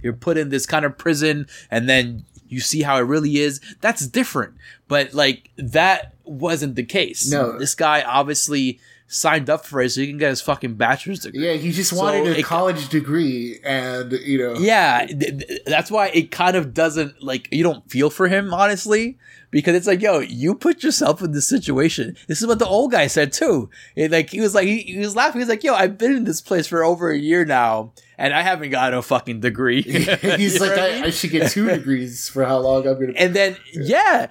you're put in this kind of prison and then you see how it really is? That's different but like that wasn't the case No. this guy obviously signed up for it so he can get his fucking bachelor's degree yeah, he just wanted a it- college degree, and you know, yeah, th- th- that's why it kind of doesn't like you don't feel for him honestly because it's like yo, you put yourself in this situation. This is what the old guy said too. It, like he was like he, he was laughing. He's like, yo, I've been in this place for over a year now, and I haven't got a fucking degree. (laughs) he's (laughs) like, I I. I should get two degrees for how long I'm gonna. and then yeah,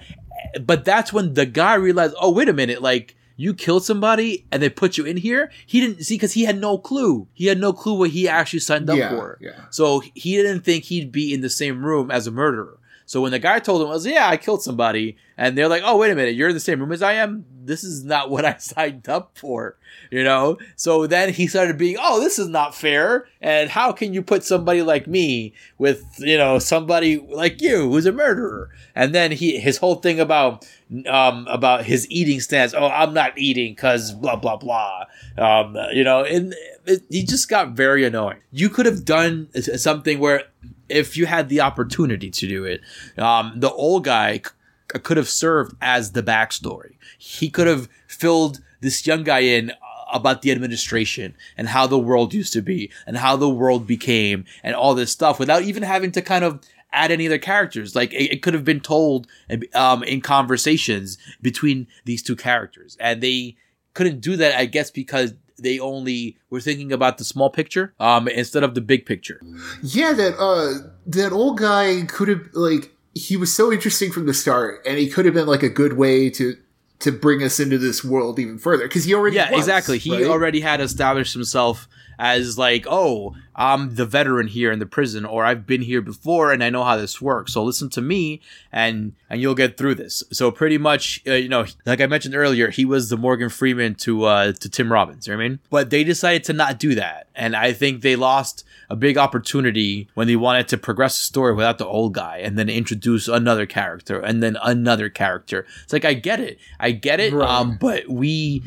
but that's when the guy realized, oh wait a minute, like. You killed somebody and they put you in here. He didn't see because he had no clue. He had no clue what he actually signed up Yeah, for. yeah. So he didn't think he'd be in the same room as a murderer. So when the guy told him, was yeah, I killed somebody, and they're like, oh wait a minute, you're in the same room as I am. This is not what I (laughs) signed up for, you know. So then he started being, oh, this is not fair, and how can you put somebody like me with you know somebody like you who's a murderer? And then he his whole thing about um about his eating stance. Oh, I'm not eating because blah blah blah. Um, you know, and it, he just got very annoying. You could have done something where if you had the opportunity to do it, um, the old guy c- could have served as the backstory. He could have filled this young guy in about the administration and how the world used to be and how the world became and all this stuff without even having to kind of add any other characters. Like it, it could have been told um, in conversations between these two characters, and they couldn't do that. I guess because they only were thinking about the small picture um, instead of the big picture. Yeah, that uh, that old guy could have like he was so interesting from the start, and he could have been like a good way to to bring us into this world even further because he already Yeah, was, exactly. He right? already had established himself as like, oh, I'm the veteran here in the prison, or I've been here before and I know how this works. So listen to me, and and you'll get through this. So pretty much, uh, you know, like I mentioned earlier, he was the Morgan Freeman to uh, to Tim Robbins. You know what I mean? But they decided to not do that, and I think they lost a big opportunity when they wanted to progress the story without the old guy and then introduce another character and then another character. It's like I get it, I get it, Right. um, but we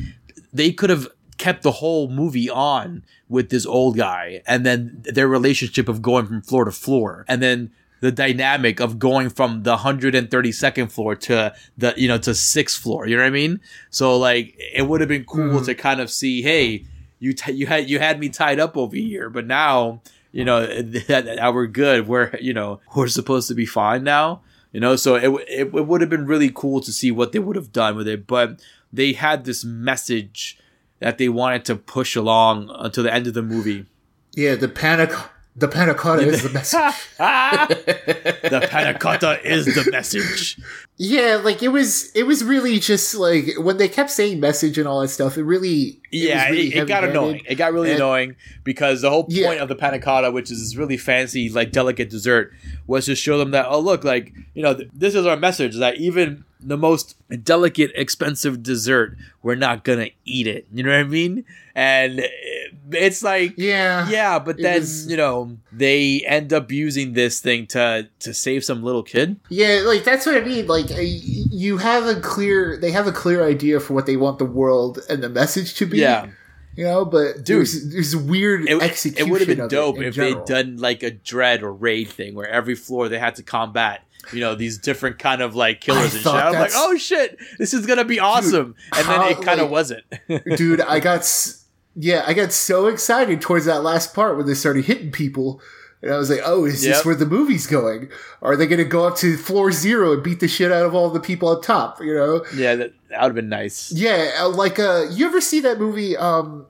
they could have kept the whole movie on with this old guy and then their relationship of going from floor to floor and then the dynamic of going from the 132nd floor to the you know to sixth floor. You know what i mean? So like it would have been cool Mhm. to kind of see hey you t- you had you had me tied up over here but now you know (laughs) now we're good. We're you know we're supposed to be fine now. You know so it, it, it would have been really cool to see what they would have done with it. But they had this message that they wanted to push along until the end of the movie. Yeah, the panic, the panna cotta (laughs) is the message. (laughs) the panna cotta is the message yeah, like it was, it was really just like when they kept saying message and all that stuff. It really, yeah, it, really it, it got annoying. It got really And- annoying because the whole point Yeah. of the panna cotta, which is this really fancy, like delicate dessert, was to show them that oh look, like you know, th- this is our message that even the most delicate, expensive dessert, we're not gonna eat it. You know what I mean? And it's like Yeah, yeah, but then was- you know they end up using this thing to to save some little kid. Yeah, like that's what I mean. Like uh, you have a clear, they have a clear idea for what they want the world and the message to be. Yeah. you know, but Dude, there's, weird It, execution. it would have been dope if general. they'd done like a Dredd or Raid thing where every floor they had to combat, you know, these different kind of like killers I and shit. I'm like, oh shit, this is gonna be awesome, and then how- it kind of like- wasn't. (laughs) dude. I got, yeah, I got so excited towards that last part when they started hitting people. And I was like, oh, is Yep. this where the movie's going? Are they going to go up to floor zero and beat the shit out of all the people up top? You know? Yeah, that, that would have been nice. Yeah, uh, like uh, you ever see that movie? Um,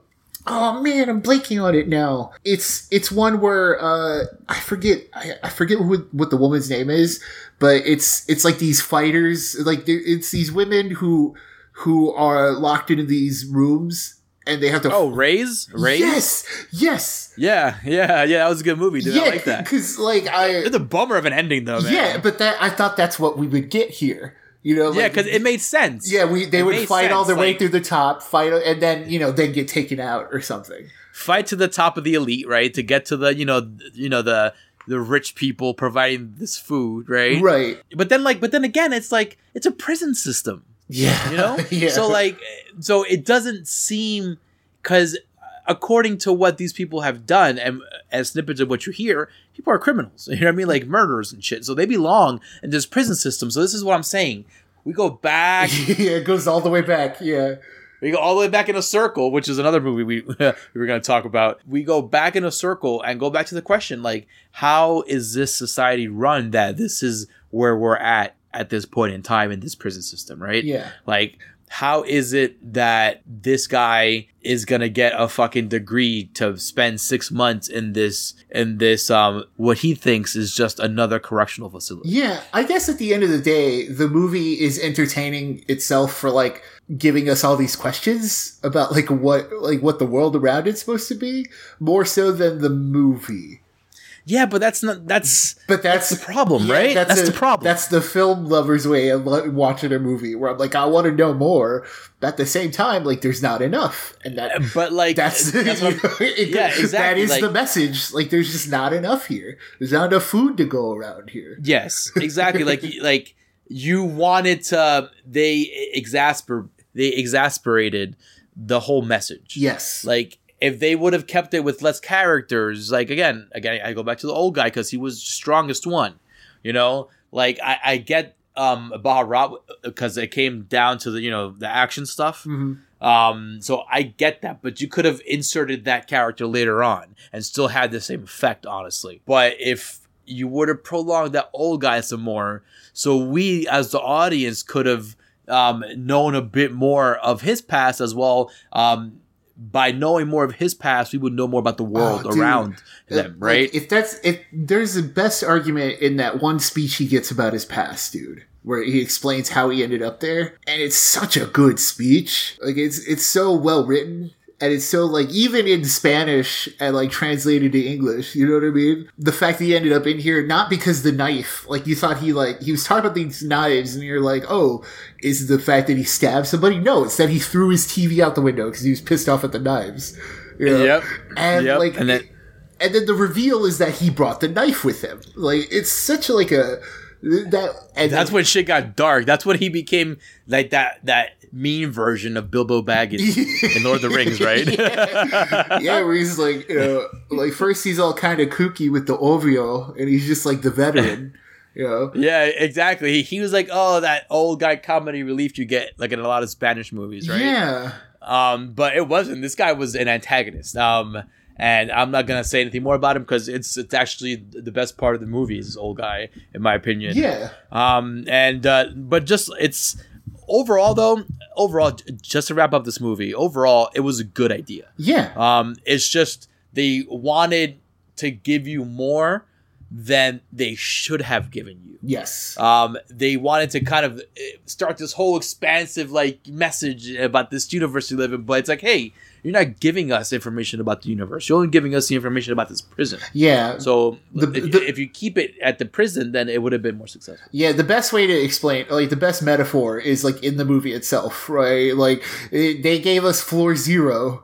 oh man, I'm blanking on it now. It's it's one where uh, I forget I, I forget who, what the woman's name is, but it's it's like these fighters, like it's these women who who are locked into these rooms and they have to. Oh, Raze? Raze? yes, yes, Yeah, yeah, yeah. That was a good movie, dude. yeah, I like that. because like I It's a bummer of an ending, though, man. yeah, but that I thought that's what we would get here. You know, yeah, because it made sense. Yeah, we they It would fight all sense, their way through the top, fight, and then you know then get taken out or something. fight to the top of the elite, right? To get to the you know you know the the rich people providing this food, right? Right. But then like, but then again, it's like it's a prison system, Yeah. you know. (laughs) yeah. So like, so it doesn't seem because according to what these people have done and as snippets of what you hear, people are criminals. (laughs) You know what I mean? Like murderers and shit. So they belong in this prison system. So this is what I'm saying. We go back (laughs) yeah, it goes all the way back. Yeah. We go all the way back in a circle, which is another movie we we were going to talk about. We go back in a circle and go back to the question like how is this society run that this is where we're at at this point in time in this prison system, right? Yeah. Like how is it that this guy is going to get a fucking degree to spend 6 months in this in this um what he thinks is just another correctional facility? Yeah. I guess at the end of the day, the movie is entertaining itself for like giving us all these questions about like what like what the world around it's supposed to be more so than the movie. Yeah, but that's not that's But that's, the problem, Yeah, right? That's, a- the problem. That's the film lover's way of watching a movie, where I'm like, I want to know more, but at the same time, like, there's not enough, and that uh, but like that's, that's I'm- it- (laughs) yeah, exactly, is like- the message. Like, there's just not enough here. There's not enough food to go around here. Yes, exactly. like (laughs) like you wanted to. They exasper. They exasperated the whole message. Yes. Like if they would have kept it with less characters, like again, again, I go back to the old guy because he was the strongest one. You know, like I, I get um Baharat because it came down to the you know the action stuff. Mhm. Um, so I get that, but you could have inserted that character later on and still had the same effect, honestly. But if you would have prolonged that old guy some more, so we as the audience could have um, known a bit more of his past as well. Um, by knowing more of his past, we would know more about the oh, world Oh, around them, Like, right? if that's if there's the best argument in that one speech he gets about his past, dude, where he explains how he ended up there, and it's such a good speech. Like it's it's so well written. And it's so like even in Spanish and like translated to English, you know what I mean? The fact that he ended up in here not because the knife, like you thought he like he was talking about these knives, and you're like, oh, is the fact that he stabbed somebody? No, it's that he threw his TV out the window because he was pissed off at the knives. You know? Yep. And Yep. like And then- and then the reveal is that he brought the knife with him. Like it's such like a that and That's when shit got dark. That's when he became like that that mean version of Bilbo Baggins (laughs) in Lord of the Rings, right? (laughs) yeah, yeah, where he's like, you know, like first he's all kind of kooky with the obvio, and he's just like the veteran, you know. Yeah, exactly. He, he was like, oh, that old guy comedy relief you get like in a lot of Spanish movies, right? Yeah, Um, but it wasn't. This guy was an antagonist. Um, and I'm not gonna say anything more about him because it's it's actually the best part of the movie. Is this old guy, in my opinion. yeah, Um, and uh, but just it's overall though. Overall, just to wrap up this movie, overall it was a good idea. yeah, Um, it's just they wanted to give you more than they should have given you. yes, Um, they wanted to kind of eh, start this whole expansive like message about this universe we live in, but it's like, hey, you're not giving us information about the universe. You're only giving us the information about this prison. yeah. So The- if, the- if you keep it at the prison, then it would have been more successful. Yeah, the best way to explain, like the best metaphor, is like in the movie itself, right? Like it, they gave us floor zero,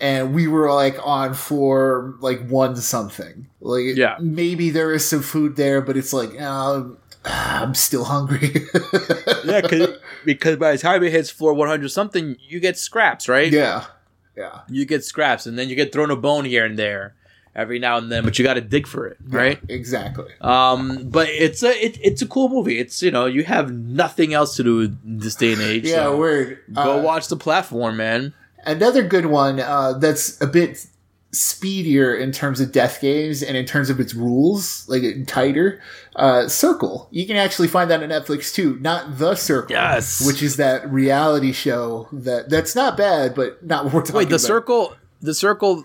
and we were like on for like one something. Like Yeah. maybe there is some food there, but it's like um, (sighs) I'm still hungry. (laughs) Yeah, cause, because by the time it hits floor 100 something, you get scraps, right? yeah, yeah, You get scraps, and then you get thrown a bone here and there every now and then, but you got to dig for it, right? Yeah, exactly. Um, but it's a it, it's a cool movie. It's you know you have nothing else to do in this day and age. Yeah, so word. go Uh, watch the platform, man. Another good one uh, that's a bit speedier in terms of death games and in terms of its rules, like tighter. Uh, Circle, you can actually find that on Netflix too. Not the Circle, Yes. which is that reality show that that's not bad, but not what we're talking Wait, the about. circle, the circle.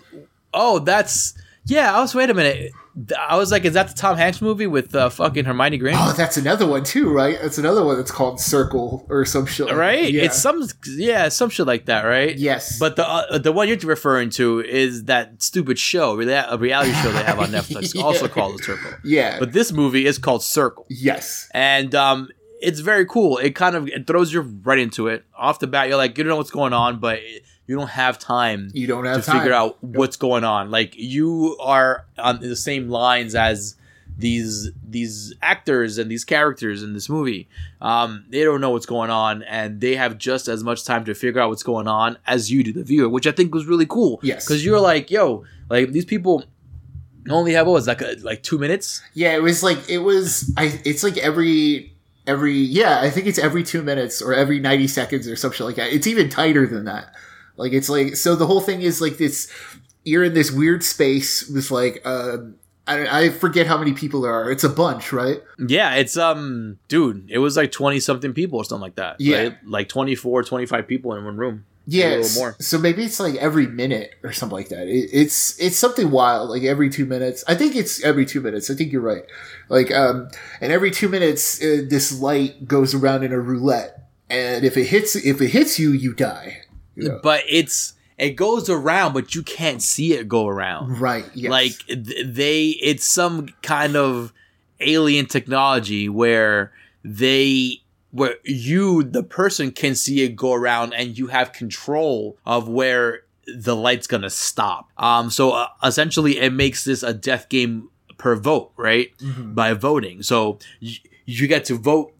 Oh, that's yeah. I was wait a minute. I was like, is that the Tom Hanks movie with uh, fucking Hermione Granger? Oh, that's another one too, right? That's another one that's called Circle or some shit. like that. right? Yeah. It's some yeah, some shit like that, right? Yes. But the uh, the one you're referring to is that stupid show, a reality show they have on (laughs) Netflix, Yeah. also called The Circle. yeah. But this movie is called Circle, yes. and um, it's very cool. It kind of it throws you right into it off the bat. You're like, you don't know what's going on, but you don't have time You don't to have time. figure out what's going on. Like you are on the same lines as these these actors and these characters in this movie. Um, they don't know what's going on, and they have just as much time to figure out what's going on as you do, the viewer, which I think was really cool. Yes. because you're like, yo, like these people only have what was like a, like two minutes. Yeah, it was like it was. I. It's like every every. Yeah, I think it's every two minutes or every ninety seconds or something like that. It's even tighter than that. Like it's like so. The whole thing is like this. You're in this weird space with like. Um, I, I forget how many people there are. It's a bunch, right? Yeah, it's um, dude, it was like twenty something people or something like that. Yeah. right? like 24, 25 people in one room. Yeah, a little more. So maybe it's like every minute or something like that. It, it's it's something wild, like every two minutes. I think it's every two minutes. I think you're right. Like um, and every two minutes, uh, this light goes around in a roulette, and if it hits if it hits you, you die. But it's it goes around, but you can't see it go around. Right. Yes. Like they, it's some kind of alien technology where they, where you, the person, can see it go around, and you have control of where the light's gonna stop. Um, so uh, essentially, it makes this a death game per vote, right? Mhm. By voting, so y- you get to vote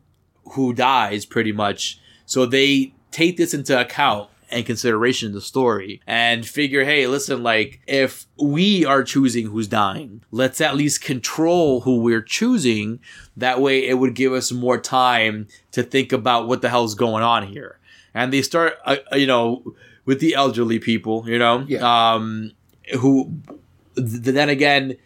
who dies, pretty much. So they take this into account and consideration in the story and figure, hey, listen, like if we are choosing who's dying, let's at least control who we're choosing. That way it would give us more time to think about what the hell's going on here. And they start, uh, uh, you know, with the elderly people, you know, Yeah. um, who th- then again,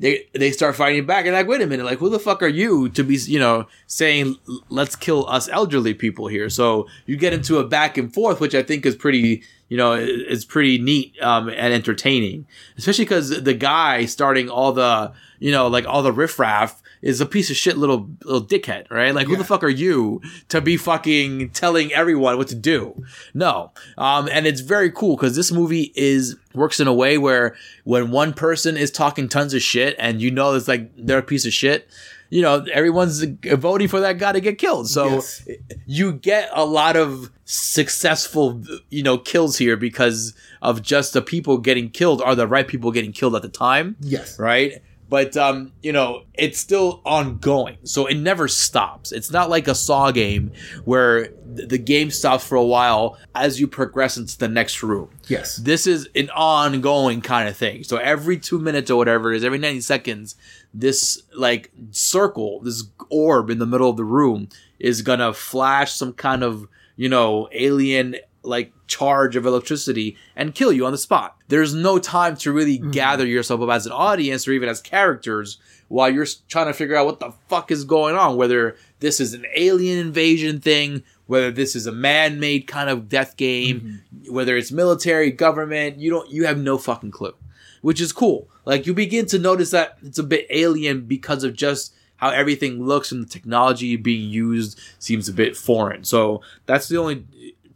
they they start fighting back and like wait a minute like who the fuck are you to be you know saying let's kill us elderly people here? So you get into a back and forth which i think is pretty you know it's pretty neat um, and entertaining especially because the guy starting all the you know like all the riffraff is a piece of shit little little dickhead right? Like who the fuck are you to be fucking telling everyone what to do? No. Um and it's very cool because this movie is works in a way where when one person is talking tons of shit and you know it's like they're a piece of shit you know everyone's voting for that guy to get killed so Yes. you get a lot of successful you know kills here because of just the people getting killed are the right people getting killed at the time yes. right but um you know it's still ongoing so it never stops it's not like a saw game where th- the game stops for a while as you progress into the next room Yes. this is an ongoing kind of thing. So every two minutes or whatever it is, every 90 seconds, this like circle, this orb in the middle of the room is gonna flash some kind of, you know, alien like charge of electricity and kill you on the spot. There's no time to really mm-hmm. gather yourself up as an audience or even as characters while you're trying to figure out what the fuck is going on, whether this is an alien invasion thing, whether this is a man-made kind of death game, mm-hmm. whether it's military, government, you don't you have no fucking clue. Which is cool. Like you begin to notice that it's a bit alien because of just how everything looks and the technology being used seems a bit foreign. So that's the only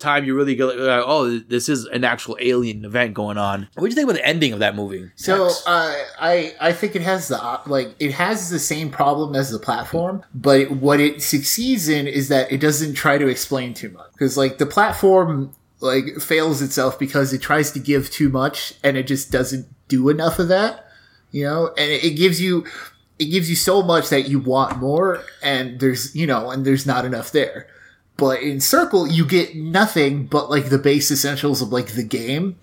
time you really go like, oh, this is an actual alien event going on. What do you think about the ending of that movie? So uh, I I think it has the like it has the same problem as the platform, but what it succeeds in is that it doesn't try to explain too much because like the platform like fails itself because it tries to give too much and it just doesn't do enough of that, you know, and it, it gives you it gives you so much that you want more and there's you know and there's not enough there. But in Circle, you get nothing but like the base essentials of like the game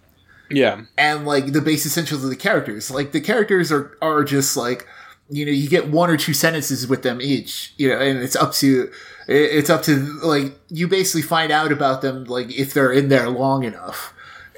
yeah, and like the base essentials of the characters. Like the characters are are just like you know you get one or two sentences with them each. You know, and it's up to it- it's up to like you basically find out about them like if they're in there long enough.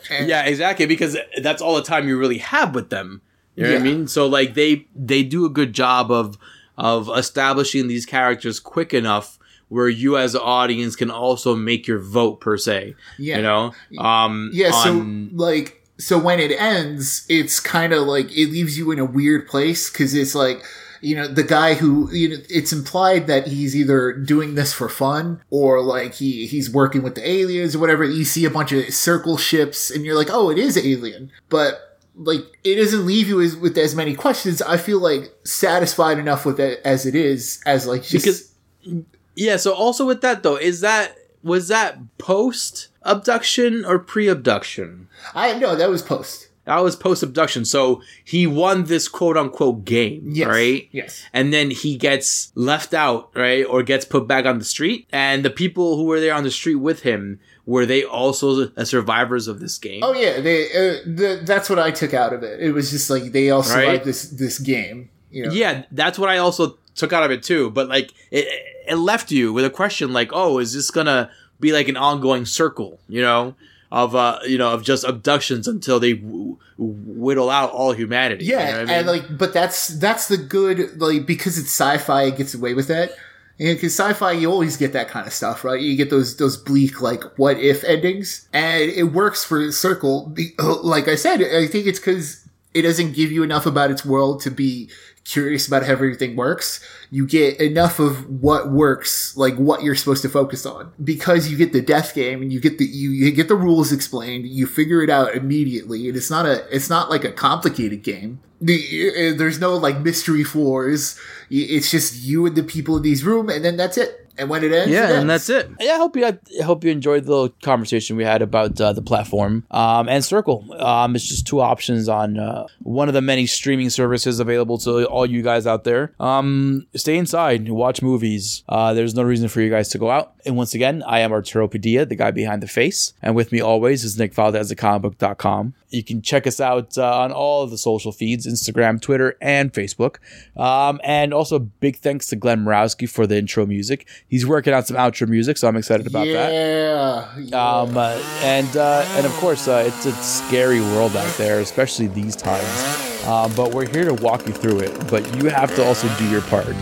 And- yeah, exactly. Because that's all the time you really have with them. You know what I mean? So like they they do a good job of of establishing these characters quick enough where you as an audience can also make your vote per se. Yeah. You know? Um Yeah, on- so like so when it ends, it's kind of like it leaves you in a weird place because it's like you know the guy who you know it's implied that he's either doing this for fun or like he he's working with the aliens or whatever. You see a bunch of circle ships and you're like, oh, it is alien, but like it doesn't leave you as, with as many questions. I feel like satisfied enough with it as it is as like just Because- Yeah, so also with that though, is that was that post abduction or pre abduction? I no that was post. That was post abduction. So he won this quote unquote game, Yes, right? Yes. And then he gets left out, right? Or gets put back on the street. And the people who were there on the street with him, were they also the survivors of this game? Oh yeah, they. Uh, the, that's what I took out of it. It was just like they all survived Right? this this game. You know? Yeah, that's what I also took out of it too. But like, it, it left you with a question like, oh, is this gonna be like an ongoing circle? You know, of uh, you know, of just abductions until they w- whittle out all humanity. Yeah, you know I and like, but that's that's the good like because it's sci-fi, it gets away with that. Because sci-fi, you always get that kind of stuff, right? You get those those bleak like what if endings, and it works for the Circle. Like I said, I think it's because it doesn't give you enough about its world to be curious about how everything works. You get enough of what works, like what you're supposed to focus on, because you get the death game and you get the you, you get the rules explained. You figure it out immediately, and it's not a it's not like a complicated game. The, uh, there's no like mystery floors. It's just you and the people in these room, and then that's it. And when it ends, yeah, it and that's it. Yeah, I hope you I hope you enjoyed the little conversation we had about uh, the platform um, and Circle. Um, it's just two options on uh, one of the many streaming services available to all you guys out there. Um, stay inside, watch movies. Uh, there's no reason for you guys to go out. And once again, I am Arturo Padilla, the guy behind the face, and with me always is Nick Valdez at comicbook.com. You can check us out uh, on all of the social feeds Instagram, Twitter, and Facebook. Um, and also, big thanks to Glenn Murawski for the intro music. He's working on some outro music, so I'm excited about that. yeah, yeah. Um, uh, and uh, and of course, uh, it's a scary world out there, especially these times. Um, but we're here to walk you through it. But you have to also do your part.